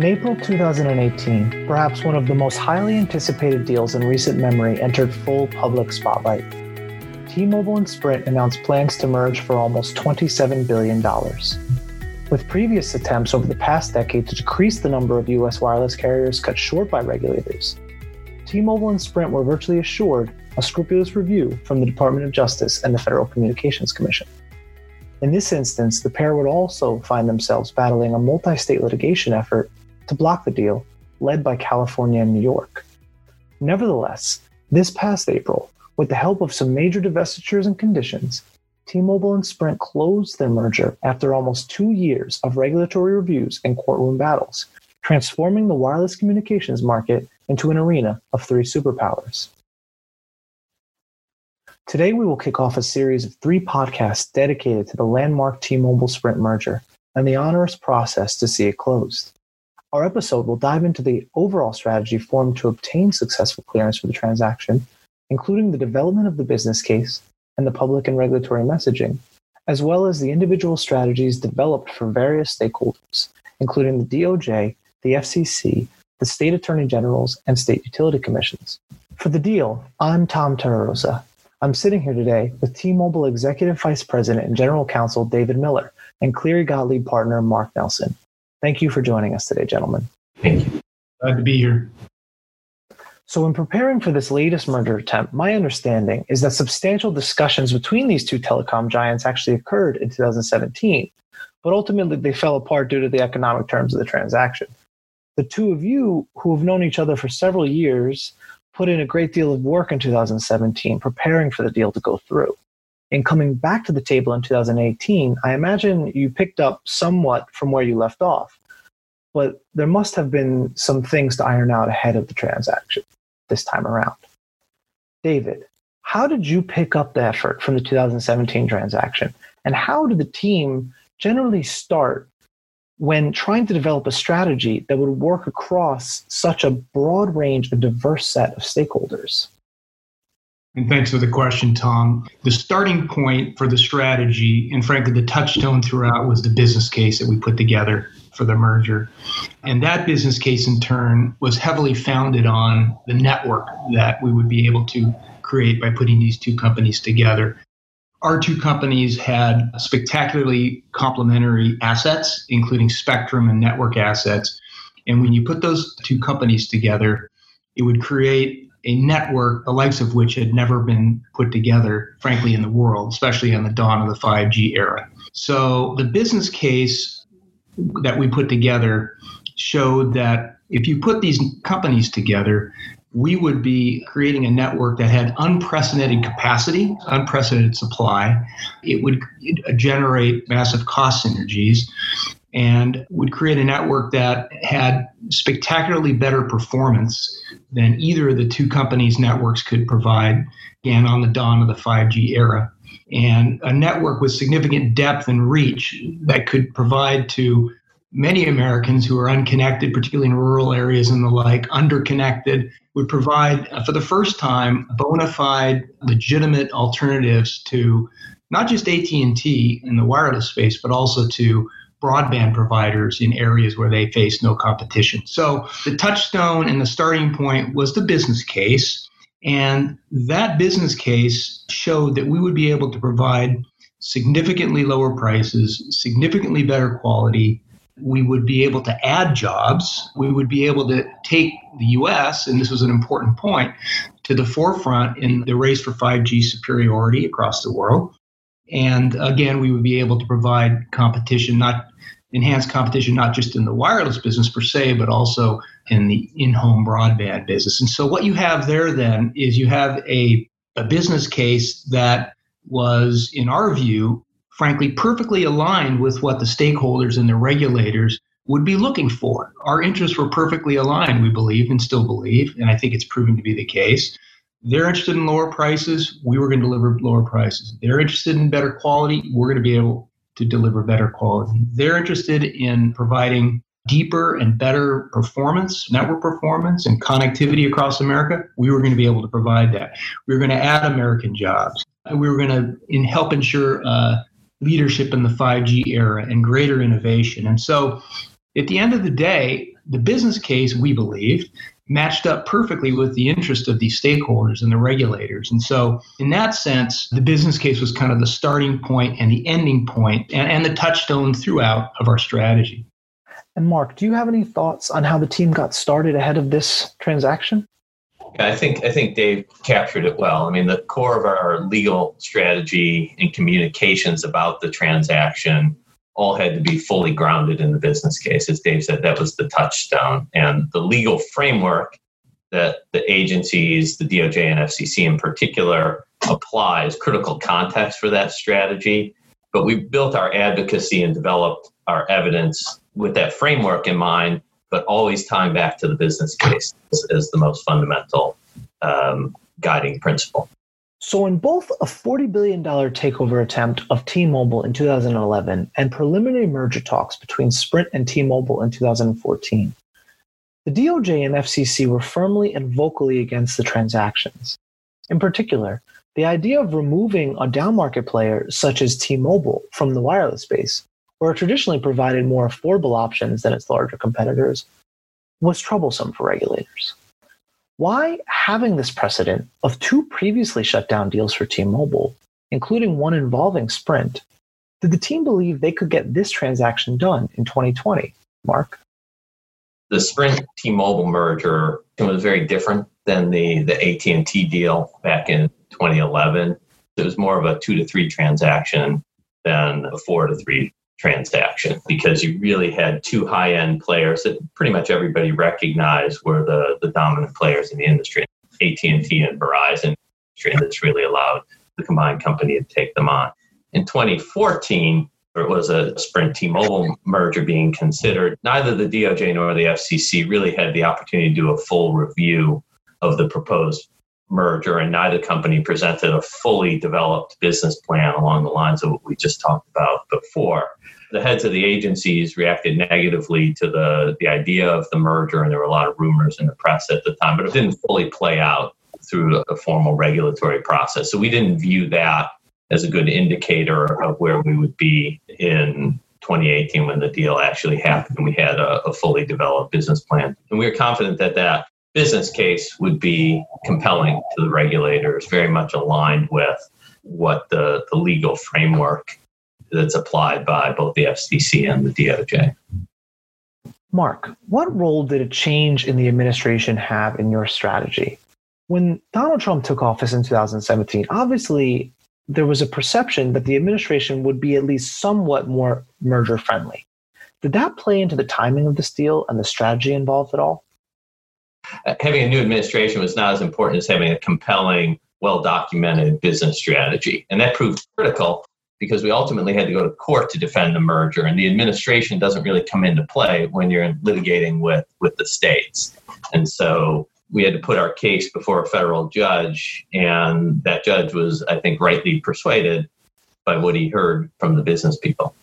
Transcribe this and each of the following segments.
In April 2018, perhaps one of the most highly anticipated deals in recent memory entered full public spotlight. T Mobile and Sprint announced plans to merge for almost $27 billion. With previous attempts over the past decade to decrease the number of U.S. wireless carriers cut short by regulators, T Mobile and Sprint were virtually assured a scrupulous review from the Department of Justice and the Federal Communications Commission. In this instance, the pair would also find themselves battling a multi state litigation effort to block the deal, led by California and New York. Nevertheless, this past April, with the help of some major divestitures and conditions, T-Mobile and Sprint closed their merger after almost two years of regulatory reviews and courtroom battles, transforming the wireless communications market into an arena of three superpowers. Today, we will kick off a series of three podcasts dedicated to the landmark T-Mobile Sprint merger and the onerous process to see it closed. Our episode will dive into the overall strategy formed to obtain successful clearance for the transaction, including the development of the business case and the public and regulatory messaging, as well as the individual strategies developed for various stakeholders, including the DOJ, the FCC, the state attorney generals, and state utility commissions. For the deal, I'm Tom Terrarosa. I'm sitting here today with T-Mobile Executive Vice President and General Counsel David Miller and Cleary Gottlieb partner Mark Nelson. Thank you for joining us today, gentlemen. Thank you. Glad to be here. So, in preparing for this latest merger attempt, my understanding is that substantial discussions between these two telecom giants actually occurred in 2017, but ultimately they fell apart due to the economic terms of the transaction. The two of you, who have known each other for several years, put in a great deal of work in 2017 preparing for the deal to go through. In coming back to the table in 2018, I imagine you picked up somewhat from where you left off, but there must have been some things to iron out ahead of the transaction this time around. David, how did you pick up the effort from the 2017 transaction? And how did the team generally start when trying to develop a strategy that would work across such a broad range, a diverse set of stakeholders? And thanks for the question, Tom. The starting point for the strategy, and frankly, the touchstone throughout, was the business case that we put together for the merger. And that business case, in turn, was heavily founded on the network that we would be able to create by putting these two companies together. Our two companies had spectacularly complementary assets, including spectrum and network assets. And when you put those two companies together, it would create a network the likes of which had never been put together, frankly, in the world, especially on the dawn of the 5G era. So the business case that we put together showed that if you put these companies together, we would be creating a network that had unprecedented capacity, unprecedented supply. It would generate massive cost synergies and would create a network that had spectacularly better performance than either of the two companies' networks could provide, again, on the dawn of the 5G era. And a network with significant depth and reach that could provide to many Americans who are unconnected, particularly in rural areas and the like, underconnected, would provide, uh, for the first time, bona fide, legitimate alternatives to not just AT&T in the wireless space, but also to broadband providers in areas where they face no competition. So the touchstone and the starting point was the business case. And that business case showed that we would be able to provide significantly lower prices, significantly better quality. We would be able to add jobs. We would be able to take the US, and this was an important point, to the forefront in the race for 5G superiority across the world. And again, we would be able to provide competition, not enhanced competition, not just in the wireless business per se, but also in the in home broadband business. And so, what you have there then is you have a, a business case that was, in our view, frankly, perfectly aligned with what the stakeholders and the regulators would be looking for. Our interests were perfectly aligned, we believe, and still believe, and I think it's proven to be the case. They're interested in lower prices. We were going to deliver lower prices. They're interested in better quality. We're going to be able to deliver better quality. They're interested in providing deeper and better performance, network performance, and connectivity across America. We were going to be able to provide that. We were going to add American jobs. We were going to in help ensure uh, leadership in the 5G era and greater innovation. And so At the end of the day, the business case, we believed, matched up perfectly with the interest of these stakeholders and the regulators. And so, in that sense, the business case was kind of the starting point and the ending point and, and the touchstone throughout of our strategy. And Mark, do you have any thoughts on how the team got started ahead of this transaction? I think I think Dave captured it well. I mean, the core of our legal strategy and communications about the transaction all had to be fully grounded in the business case. As Dave said, that was the touchstone. And the legal framework that the agencies, the DOJ and FCC in particular, apply is critical context for that strategy. But we built our advocacy and developed our evidence with that framework in mind, but always tying back to the business case as, as the most fundamental um, guiding principle. So, in both a $40 billion takeover attempt of T Mobile in 2011 and preliminary merger talks between Sprint and T Mobile in 2014, the DOJ and FCC were firmly and vocally against the transactions. In particular, the idea of removing a downmarket player such as T Mobile from the wireless space, where it traditionally provided more affordable options than its larger competitors, was troublesome for regulators. Why having this precedent of two previously shut down deals for T Mobile, including one involving Sprint, did the team believe they could get this transaction done in 2020? Mark? The Sprint T-Mobile merger was very different than the, the AT&T deal back in 2011. It was more of a two to three transaction than a four to three transaction because you really had two high end players that pretty much everybody recognized were the, the dominant players in the industry AT&T and Verizon and that's really allowed the combined company to take them on. In 2014, there was a Sprint T-Mobile merger being considered. Neither the DOJ nor the FCC really had the opportunity to do a full review of the proposed merger, and neither company presented a fully developed business plan along the lines of what we just talked about before. The heads of the agencies reacted negatively to the, the idea of the merger, and there were a lot of rumors in the press at the time, but it didn't fully play out through a formal regulatory process. So we didn't view that as a good indicator of where we would be in 2018 when the deal actually happened. and We had a, a fully developed business plan, and we were confident that that business case would be compelling to the regulators, very much aligned with what the, the legal framework that's applied by both the FCC and the DOJ. Mark, what role did a change in the administration have in your strategy? When Donald Trump took office in 2017, obviously there was a perception that the administration would be at least somewhat more merger friendly. Did that play into the timing of this deal and the strategy involved at all? Uh, having a new administration was not as important as having a compelling, well documented business strategy. And that proved critical because we ultimately had to go to court to defend the merger. And the administration doesn't really come into play when you're litigating with, with the states. And so we had to put our case before a federal judge. And that judge was, I think, rightly persuaded by what he heard from the business people.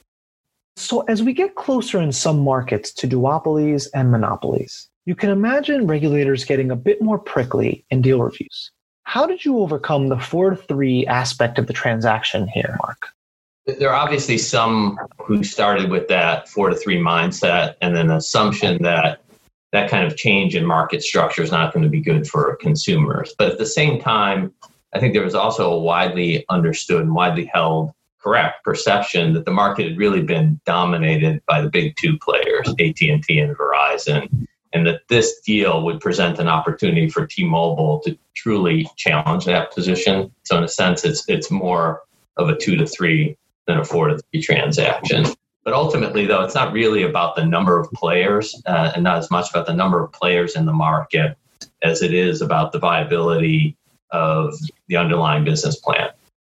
So, as we get closer in some markets to duopolies and monopolies, you can imagine regulators getting a bit more prickly in deal reviews. How did you overcome the 4 to 3 aspect of the transaction here, Mark? There are obviously some who started with that 4 to 3 mindset and an assumption that that kind of change in market structure is not going to be good for consumers. But at the same time, I think there was also a widely understood and widely held correct perception that the market had really been dominated by the big two players, AT&T and Verizon and that this deal would present an opportunity for T-Mobile to truly challenge that position. So in a sense, it's it's more of a two to three than a four to three transaction. But ultimately, though, it's not really about the number of players uh, and not as much about the number of players in the market as it is about the viability of the underlying business plan.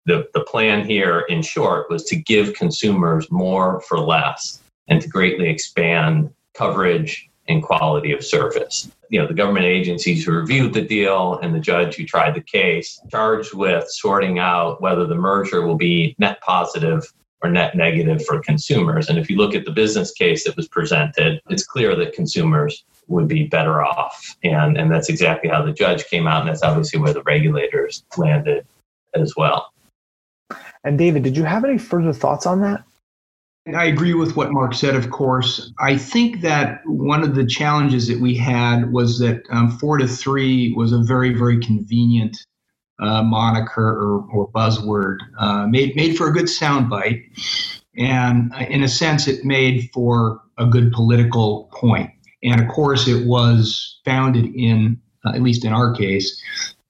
The, the plan here, in short, was to give consumers more for less and to greatly expand coverage and quality of service. You know, the government agencies who reviewed the deal and the judge who tried the case charged with sorting out whether the merger will be net positive or net negative for consumers. And if you look at the business case that was presented, it's clear that consumers would be better off. And, and that's exactly how the judge came out. And that's obviously where the regulators landed as well. And David, did you have any further thoughts on that? I agree with what Mark said, of course. I think that one of the challenges that we had was that um, four to three was a very, very convenient uh, moniker or, or buzzword, uh, made, made for a good soundbite. And uh, in a sense, it made for a good political point. And of course, it was founded in, uh, at least in our case,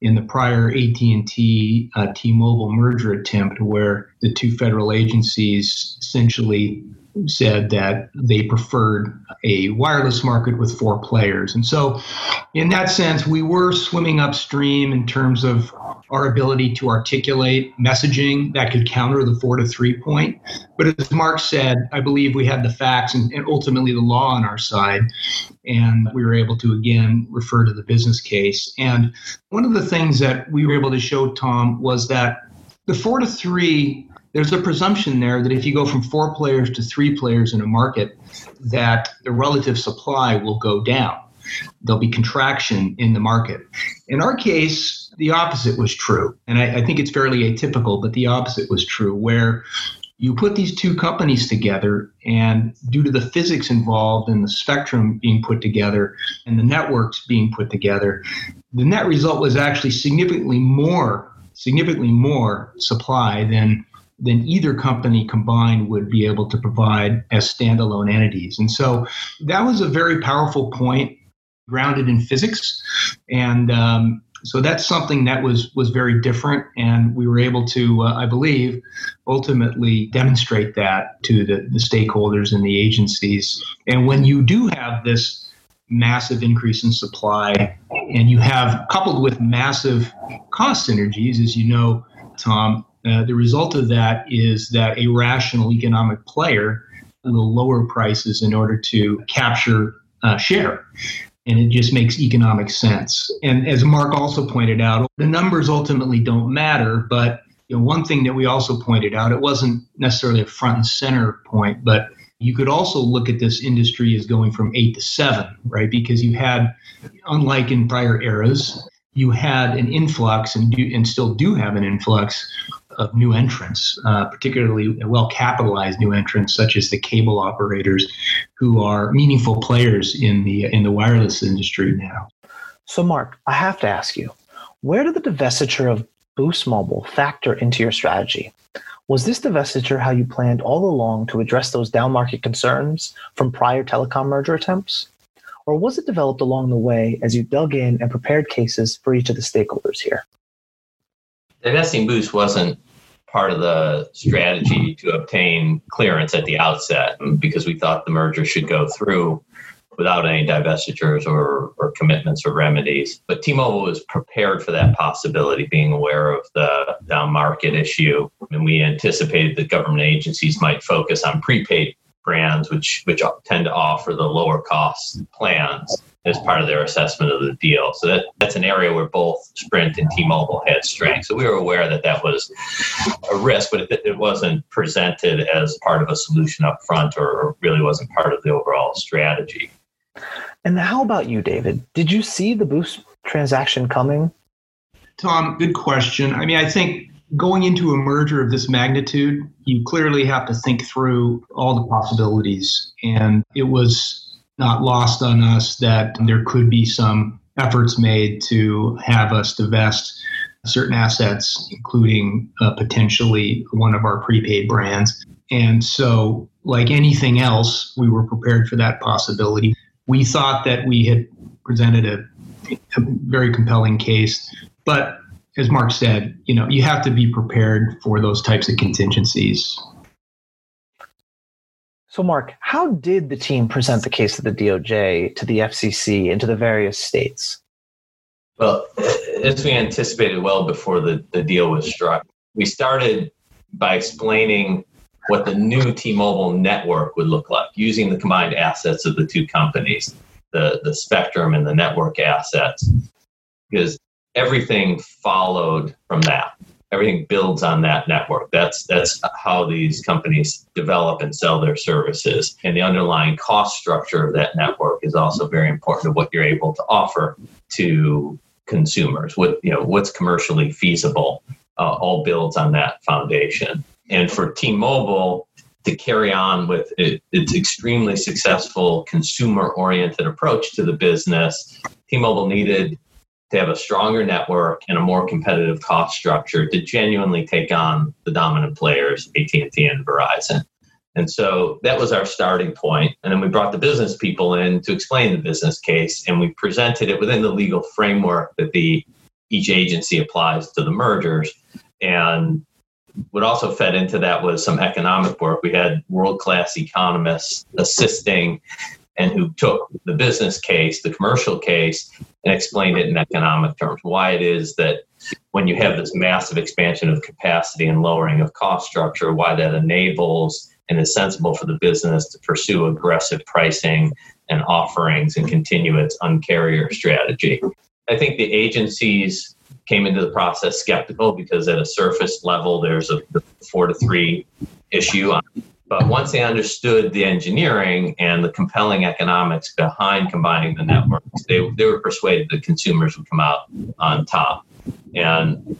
in the prior AT&T uh, T-Mobile merger attempt where the two federal agencies essentially said that they preferred a wireless market with four players. And so, in that sense, we were swimming upstream in terms of our ability to articulate messaging that could counter the four to three point. But as Mark said, I believe we had the facts and, and ultimately the law on our side. And we were able to again refer to the business case. And one of the things that we were able to show, Tom, was that the four to three there's a presumption there that if you go from four players to three players in a market, that the relative supply will go down. There'll be contraction in the market. In our case, the opposite was true. And I, I think it's fairly atypical, but the opposite was true, where you put these two companies together, and due to the physics involved and the spectrum being put together and the networks being put together, the net result was actually significantly more significantly more supply than than either company combined would be able to provide as standalone entities. And so that was a very powerful point grounded in physics. And um, so that's something that was was very different, and we were able to, uh, I believe, ultimately demonstrate that to the, the stakeholders and the agencies. And when you do have this massive increase in supply, and you have coupled with massive cost synergies, as you know, Tom, uh, the result of that is that a rational economic player will lower prices in order to capture uh, share. And it just makes economic sense. And as Mark also pointed out, the numbers ultimately don't matter. But you know, one thing that we also pointed out, it wasn't necessarily a front and center point, but you could also look at this industry as going from eight to seven, right? Because you had, unlike in prior eras, you had an influx and do, and still do have an influx of new entrants, uh, particularly well capitalized new entrants such as the cable operators, who are meaningful players in the in the wireless industry now. So, Mark, I have to ask you, where did the divestiture of Boost Mobile factor into your strategy? Was this divestiture how you planned all along to address those downmarket concerns from prior telecom merger attempts? Or was it developed along the way as you dug in and prepared cases for each of the stakeholders here? Divesting Boost wasn't part of the strategy to obtain clearance at the outset because we thought the merger should go through without any divestitures or, or commitments or remedies. But T-Mobile was prepared for that possibility, being aware of the down market issue. And we anticipated that government agencies might focus on prepaid brands, which which tend to offer the lower cost plans as part of their assessment of the deal. So that, that's an area where both Sprint and T-Mobile had strength. So we were aware that that was a risk, but it, it wasn't presented as part of a solution up front or really wasn't part of the overall strategy. And how about you, David? Did you see the Boost transaction coming? Tom, good question. I mean, I think going into a merger of this magnitude, you clearly have to think through all the possibilities. And it was not lost on us that there could be some efforts made to have us divest certain assets, including uh, potentially one of our prepaid brands. And so, like anything else, we were prepared for that possibility. We thought that we had presented a, a very compelling case, but as Mark said, you know, you have to be prepared for those types of contingencies. So, Mark, how did the team present the case to the DOJ, to the FCC, and to the various states? Well, as we anticipated well before the, the deal was struck, we started by explaining what the new T-Mobile network would look like using the combined assets of the two companies, the, the spectrum and the network assets, because everything followed from that. Everything builds on that network. That's that's how these companies develop and sell their services. And the underlying cost structure of that network is also very important to what you're able to offer to consumers. What you know, what's commercially feasible, uh, all builds on that foundation. And for T-Mobile, to carry on with it, its extremely successful consumer oriented approach to the business, T Mobile needed to have a stronger network and a more competitive cost structure to genuinely take on the dominant players, AT&T and Verizon. And so that was our starting point. And then we brought the business people in to explain the business case, and we presented it within the legal framework that the each agency applies to the mergers. And what also fed into that was some economic work. We had world class economists assisting and who took the business case, the commercial case, and explained it in economic terms. Why it is that when you have this massive expansion of capacity and lowering of cost structure, why that enables and is sensible for the business to pursue aggressive pricing and offerings and continue its uncarrier strategy. I think the agencies came into the process skeptical because at a surface level there's a four to three issue but once they understood the engineering and the compelling economics behind combining the networks, they, they were persuaded that consumers would come out on top. And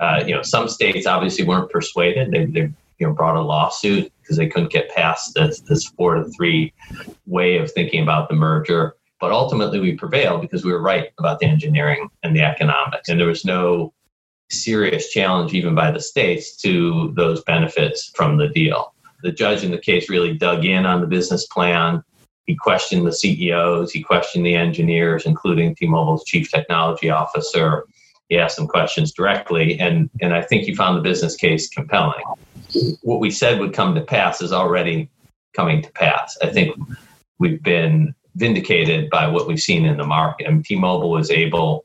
uh, you know, some states obviously weren't persuaded. They, they you know brought a lawsuit because they couldn't get past this this four to three way of thinking about the merger. But ultimately, we prevailed because we were right about the engineering and the economics, and there was no serious challenge even by the states to those benefits from the deal the judge in the case really dug in on the business plan. He questioned the CEOs, he questioned the engineers, including T Mobile's chief technology officer. He asked them questions directly, and, and I think he found the business case compelling. What we said would come to pass is already coming to pass. I think we've been vindicated by what we've seen in the market. I mean, T Mobile was able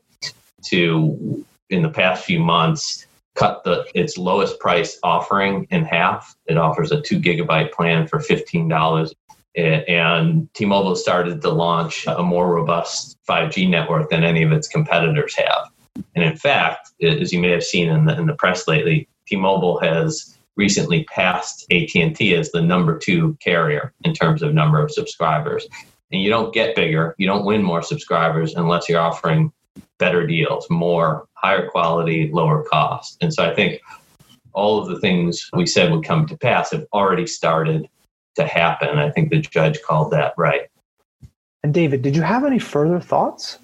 to, in the past few months, cut the its lowest price offering in half. It offers a two gigabyte plan for fifteen dollars. And T-Mobile started to launch a more robust 5G network than any of its competitors have. And in fact, as you may have seen in the, in the press lately, T-Mobile has recently passed AT&T as the number two carrier in terms of number of subscribers. And you don't get bigger, you don't win more subscribers unless you're offering better deals, more higher quality, lower cost. And so I think all of the things we said would come to pass have already started to happen. I think the judge called that right. And David, did you have any further thoughts?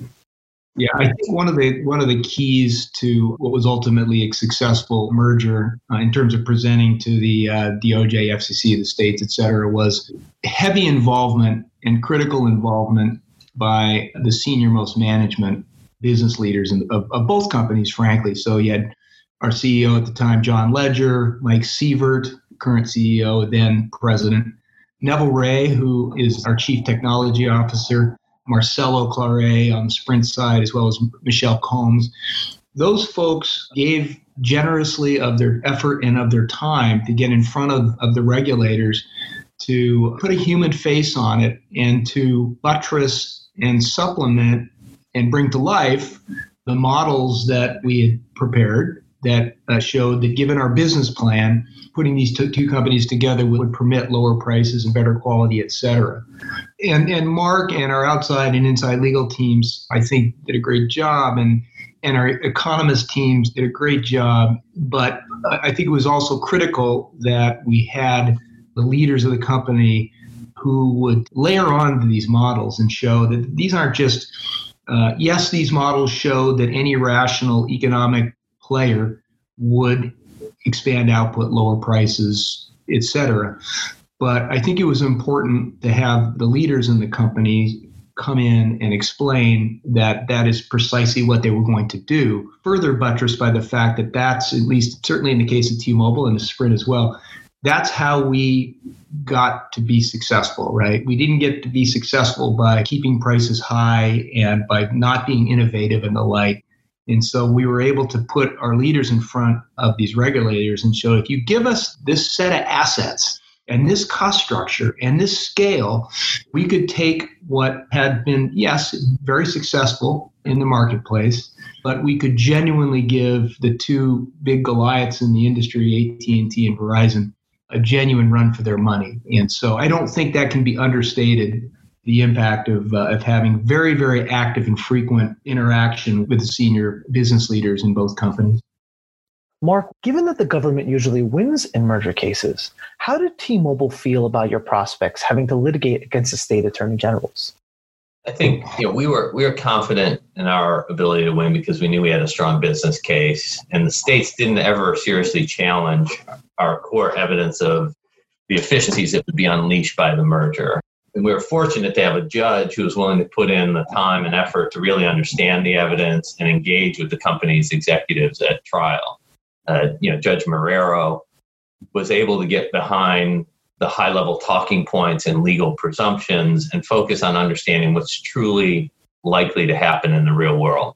Yeah, I think one of the one of the keys to what was ultimately a successful merger uh, in terms of presenting to the uh, DOJ, FCC, the states, et cetera, was heavy involvement and critical involvement by the senior most management business leaders in, of, of both companies, frankly. So you had our CEO at the time, John Legere, Mike Sievert, current CEO, then president, Neville Ray, who is our chief technology officer, Marcelo Claure on the Sprint side, as well as Michel Combes. Those folks gave generously of their effort and of their time to get in front of, of the regulators to put a human face on it and to buttress and supplement and bring to life the models that we had prepared that uh, showed that given our business plan, putting these two, two companies together would, permit lower prices and better quality, et cetera. And, and Mark and our outside and inside legal teams, I think, did a great job. And, and our economist teams did a great job. But I think it was also critical that we had the leaders of the company who would layer on these models and show that these aren't just uh, yes, these models showed that any rational economic player would expand output, lower prices, etc. But I think it was important to have the leaders in the company come in and explain that that is precisely what they were going to do. Further buttressed by the fact that that's, at least certainly in the case of T Mobile and Sprint as well, that's how we got to be successful, right? We didn't get to be successful by keeping prices high and by not being innovative and the like. And so we were able to put our leaders in front of these regulators and show if you give us this set of assets and this cost structure and this scale, we could take what had been, yes, very successful in the marketplace, but we could genuinely give the two big Goliaths in the industry, AT&T and Verizon, a genuine run for their money. And so I don't think that can be understated the impact of, uh, of having very, very active and frequent interaction with the senior business leaders in both companies. Mark, given that the government usually wins in merger cases, how did T Mobile feel about your prospects having to litigate against the state attorney generals? I think you know we were we were confident in our ability to win because we knew we had a strong business case, and the states didn't ever seriously challenge our core evidence of the efficiencies that would be unleashed by the merger. And we were fortunate to have a judge who was willing to put in the time and effort to really understand the evidence and engage with the company's executives at trial. Uh, you know, Judge Marrero was able to get behind the high level talking points and legal presumptions and focus on understanding what's truly likely to happen in the real world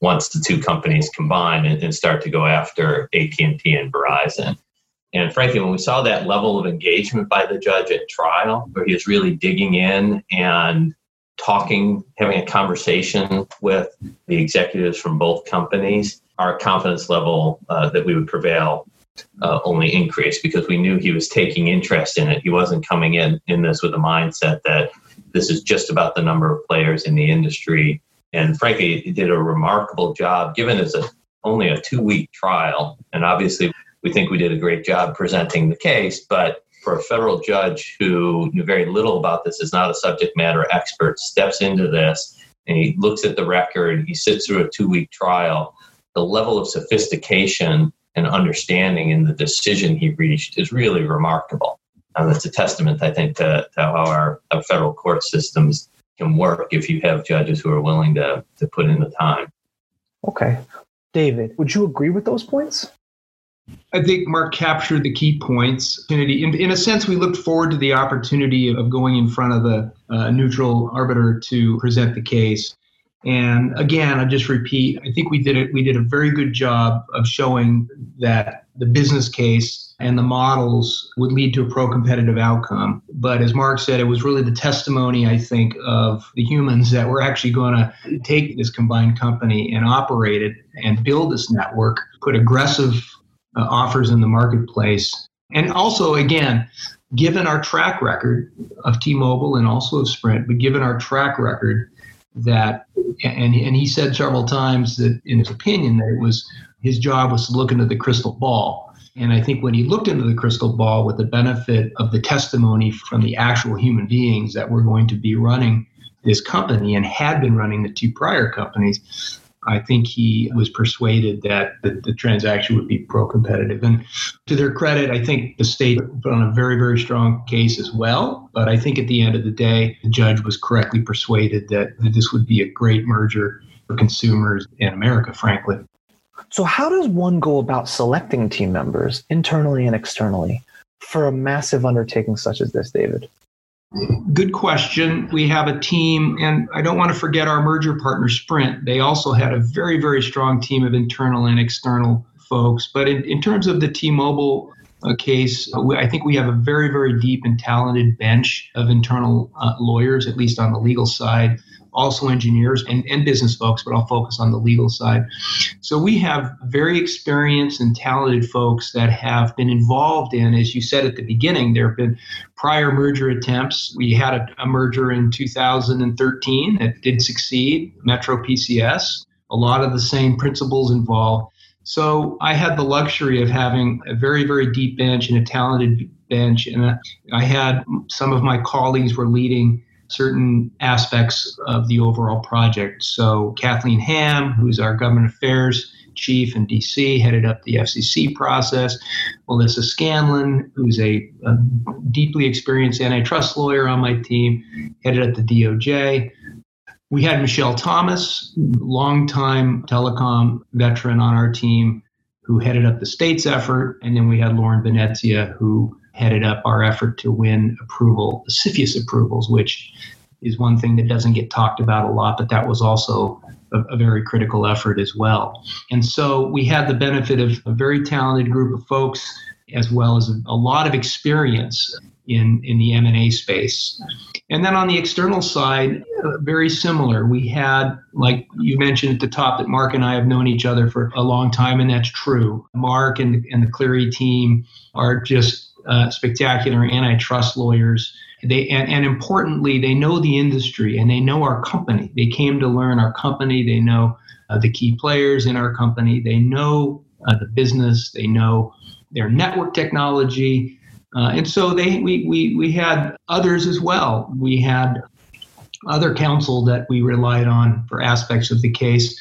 once the two companies combine and, and start to go after AT&T and Verizon. And frankly, when we saw that level of engagement by the judge at trial, where he was really digging in and talking, having a conversation with the executives from both companies, our confidence level uh, that we would prevail uh, only increased because we knew he was taking interest in it. He wasn't coming in in this with a mindset that this is just about the number of players in the industry. And frankly, he did a remarkable job, given it's a, only a two week trial. And obviously, we think we did a great job presenting the case. But for a federal judge who knew very little about this, is not a subject matter expert, steps into this and he looks at the record, he sits through a two week trial. The level of sophistication and understanding in the decision he reached is really remarkable. And it's a testament, I think, to, to how our, our, federal court systems can work if you have judges who are willing to, to put in the time. Okay. David, would you agree with those points? I think Mark captured the key points. In, in a sense, we looked forward to the opportunity of going in front of a, a neutral arbiter to present the case. And again, I just repeat, I think we did it. We did a very good job of showing that the business case and the models would lead to a pro-competitive outcome. But as Mark said, it was really the testimony, I think, of the humans that were actually going to take this combined company and operate it and build this network, put aggressive uh, offers in the marketplace, and also again. Given our track record of T-Mobile and also of Sprint, but given our track record that, and, and he said several times that in his opinion that it was his job was to look into the crystal ball. And I think when he looked into the crystal ball with the benefit of the testimony from the actual human beings that were going to be running this company and had been running the two prior companies, I think he was persuaded that the, the transaction would be pro competitive. And to their credit, I think the state put on a very, very strong case as well. But I think at the end of the day, the judge was correctly persuaded that, that this would be a great merger for consumers in America, frankly. So, how does one go about selecting team members internally and externally for a massive undertaking such as this, David? Good question. We have a team, and I don't want to forget our merger partner, Sprint. They also had a very, very strong team of internal and external folks. But in, in terms of the T Mobile uh, case, uh, I think we have a very, very deep and talented bench of internal uh, lawyers, at least on the legal side, also engineers and, and business folks, but I'll focus on the legal side. So we have very experienced and talented folks that have been involved in, as you said at the beginning, there have been prior merger attempts. We had a, a merger in 2013 that did succeed, Metro PCS. A lot of the same principles involved. So I had the luxury of having a very, very deep bench and a talented bench. And I had some of my colleagues were leading certain aspects of the overall project. So Kathleen Ham, who's our government affairs chief in DC, headed up the FCC process. Melissa Scanlon, who's a, a deeply experienced antitrust lawyer on my team, headed up the DOJ. We had Michelle Thomas, longtime telecom veteran on our team, who headed up the state's effort. And then we had Lauren Venezia, who headed up our effort to win approval, CFIUS approvals, which is one thing that doesn't get talked about a lot, but that was also a, a, very critical effort as well. And so we had the benefit of a very talented group of folks, as well as a, lot of experience in, in the M&A space. And then on the external side, very similar. We had, like you mentioned at the top, that Mark and I have known each other for a long time, and that's true. Mark and, and the Cleary team are just uh, spectacular antitrust lawyers. They and, and importantly, they know the industry and they know our company. They came to learn our company. They know uh, the key players in our company. They know uh, the business, they know their network technology. Uh, and so they we, we we had others as well. We had other counsel that we relied on for aspects of the case.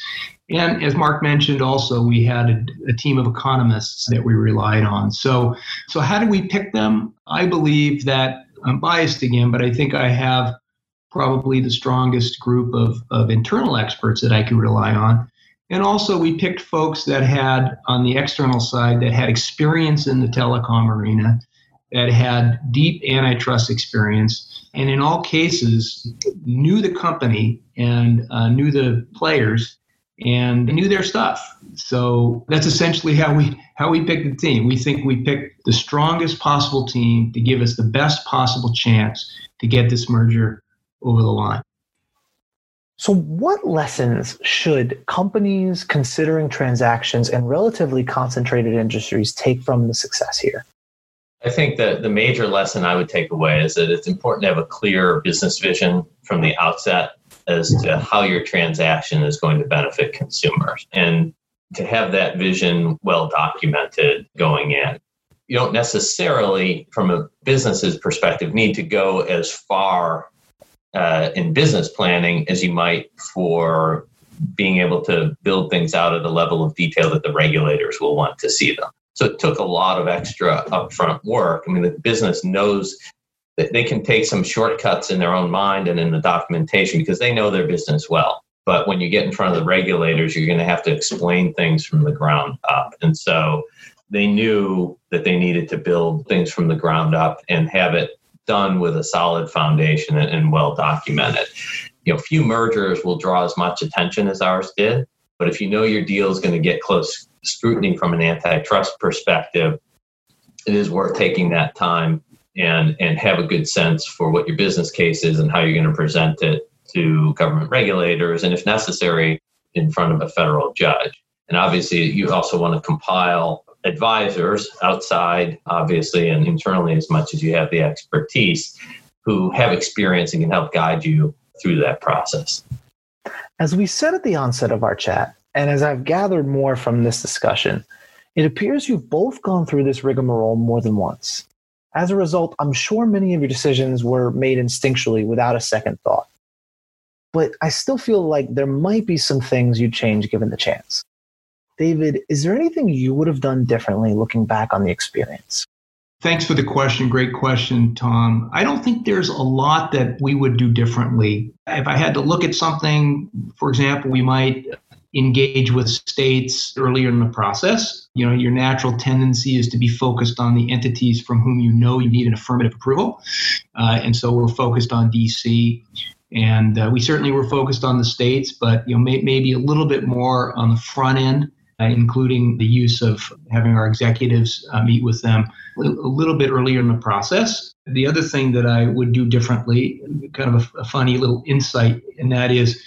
And as Mark mentioned, also we had a, a, team of economists that we relied on. So, so how do we pick them? I believe that I'm biased again, but I think I have probably the strongest group of, of internal experts that I could rely on. And also, we picked folks that had, on the external side, that had experience in the telecom arena, that had deep antitrust experience, and in all cases, knew the company and uh, knew the players and knew their stuff. So that's essentially how we how we picked the team. We think we picked the strongest possible team to give us the best possible chance to get this merger over the line. So, what lessons should companies considering transactions in relatively concentrated industries take from the success here? I think that the major lesson I would take away is that it's important to have a clear business vision from the outset as to how your transaction is going to benefit consumers and to have that vision well documented going in. You don't necessarily, from a business's perspective, need to go as far uh, in business planning as you might for being able to build things out at a level of detail that the regulators will want to see them. So it took a lot of extra upfront work. I mean, the business knows that they can take some shortcuts in their own mind and in the documentation because they know their business well. But when you get in front of the regulators, you're going to have to explain things from the ground up. And so they knew that they needed to build things from the ground up and have it done with a solid foundation and, and well documented. You know, few mergers will draw as much attention as ours did, but if you know your deal is going to get close scrutiny from an antitrust perspective, it is worth taking that time and and have a good sense for what your business case is and how you're going to present it to government regulators and if necessary in front of a federal judge and obviously you also want to compile advisors outside, obviously, and internally as much as you have the expertise who have experience and can help guide you through that process. As we said at the onset of our chat, and as I've gathered more from this discussion, it appears you've both gone through this rigmarole more than once. As a result, I'm sure many of your decisions were made instinctually without a second thought. But I still feel like there might be some things you'd change given the chance. David, is there anything you would have done differently looking back on the experience? Thanks for the question. Great question, Tom. I don't think there's a lot that we would do differently. If I had to look at something, for example, we might engage with states earlier in the process. You know, your natural tendency is to be focused on the entities from whom you know you need an affirmative approval. Uh, and so we're focused on DC. And uh, we certainly were focused on the states, but you know, may, maybe a little bit more on the front end uh, including the use of having our executives uh, meet with them a little bit earlier in the process. The other thing that I would do differently, kind of a, a funny little insight, and that is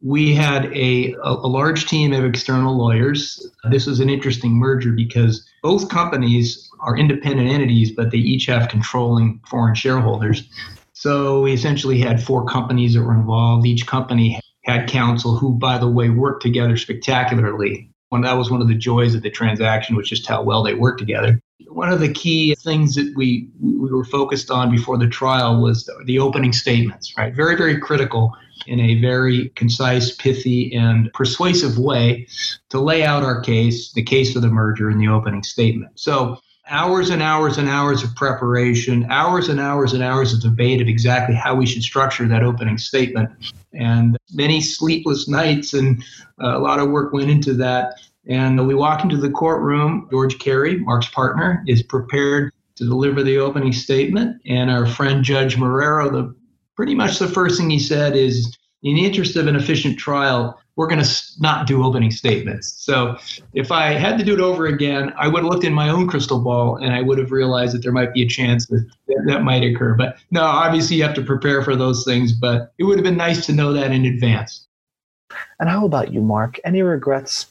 we had a, a, large team of external lawyers. This was an interesting merger because both companies are independent entities, but they each have controlling foreign shareholders. So we essentially had four companies that were involved. Each company had counsel who, by the way, worked together spectacularly one that was one of the joys of the transaction was just how well they worked together. One of the key things that we we were focused on before the trial was the opening statements, right? Very very critical in a very concise, pithy, and persuasive way to lay out our case, the case of the merger in the opening statement. So hours and hours and hours of preparation, hours and hours and hours of debate of exactly how we should structure that opening statement and many sleepless nights and uh, a lot of work went into that. And we walk into the courtroom. George Cary, Mark's partner, is prepared to deliver the opening statement. And our friend Judge Marrero, the pretty much the first thing he said is, in the interest of an efficient trial, we're going to not do opening statements. So if I had to do it over again, I would have looked in my own crystal ball and I would have realized that there might be a chance that that might occur. But no, obviously you have to prepare for those things, but it would have been nice to know that in advance. And how about you, Mark? Any regrets?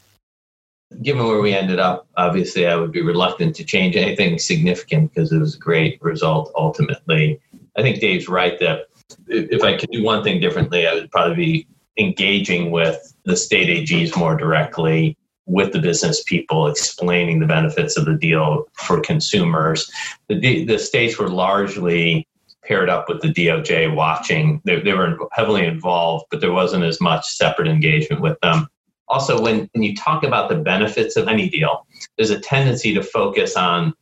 Given where we ended up, obviously I would be reluctant to change anything significant because it was a great result ultimately. I think Dave's right that if I could do one thing differently, I would probably be engaging with the state AGs more directly with the business people, explaining the benefits of the deal for consumers. The, the states were largely paired up with the DOJ watching. They, they were heavily involved, but there wasn't as much separate engagement with them. Also, when, when you talk about the benefits of any deal, there's a tendency to focus on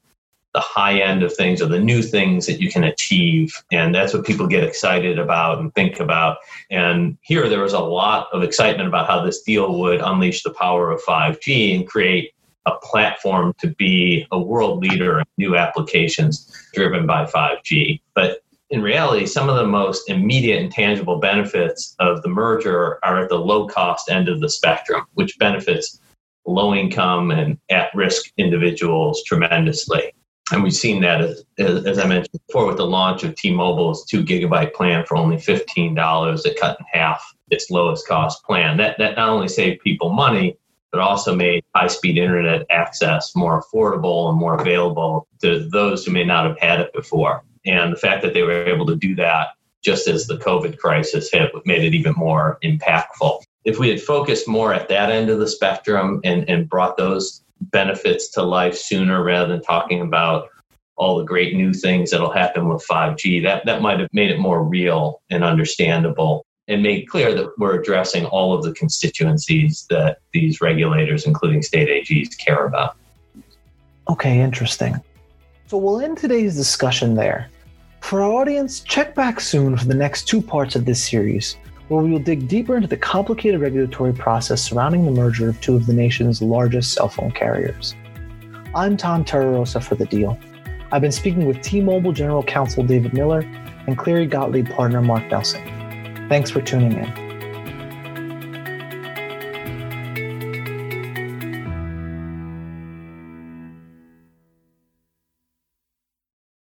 the high end of things or the new things that you can achieve. And that's what people get excited about and think about. And here there was a lot of excitement about how this deal would unleash the power of 5G and create a platform to be a world leader in new applications driven by 5G. But in reality, some of the most immediate and tangible benefits of the merger are at the low cost end of the spectrum, which benefits low income and at risk individuals tremendously. And we've seen that, as, as, I mentioned before, with the launch of T Mobile's two gigabyte plan for only $15, it cut in half its lowest cost plan. That, that not only saved people money, but also made high speed internet access more affordable and more available to those who may not have had it before. And the fact that they were able to do that just as the COVID crisis hit made it even more impactful. If we had focused more at that end of the spectrum and, and brought those benefits to life sooner rather than talking about all the great new things that'll happen with 5G, that, that might have made it more real and understandable and made clear that we're addressing all of the constituencies that these regulators, including state AGs, care about. Okay, interesting. So we'll end today's discussion there. For our audience, check back soon for the next two parts of this series, where we will dig deeper into the complicated regulatory process surrounding the merger of two of the nation's largest cell phone carriers. I'm Tom Terrarosa for The Deal. I've been speaking with T Mobile General Counsel David Miller and Cleary Gottlieb partner Mark Nelson. Thanks for tuning in.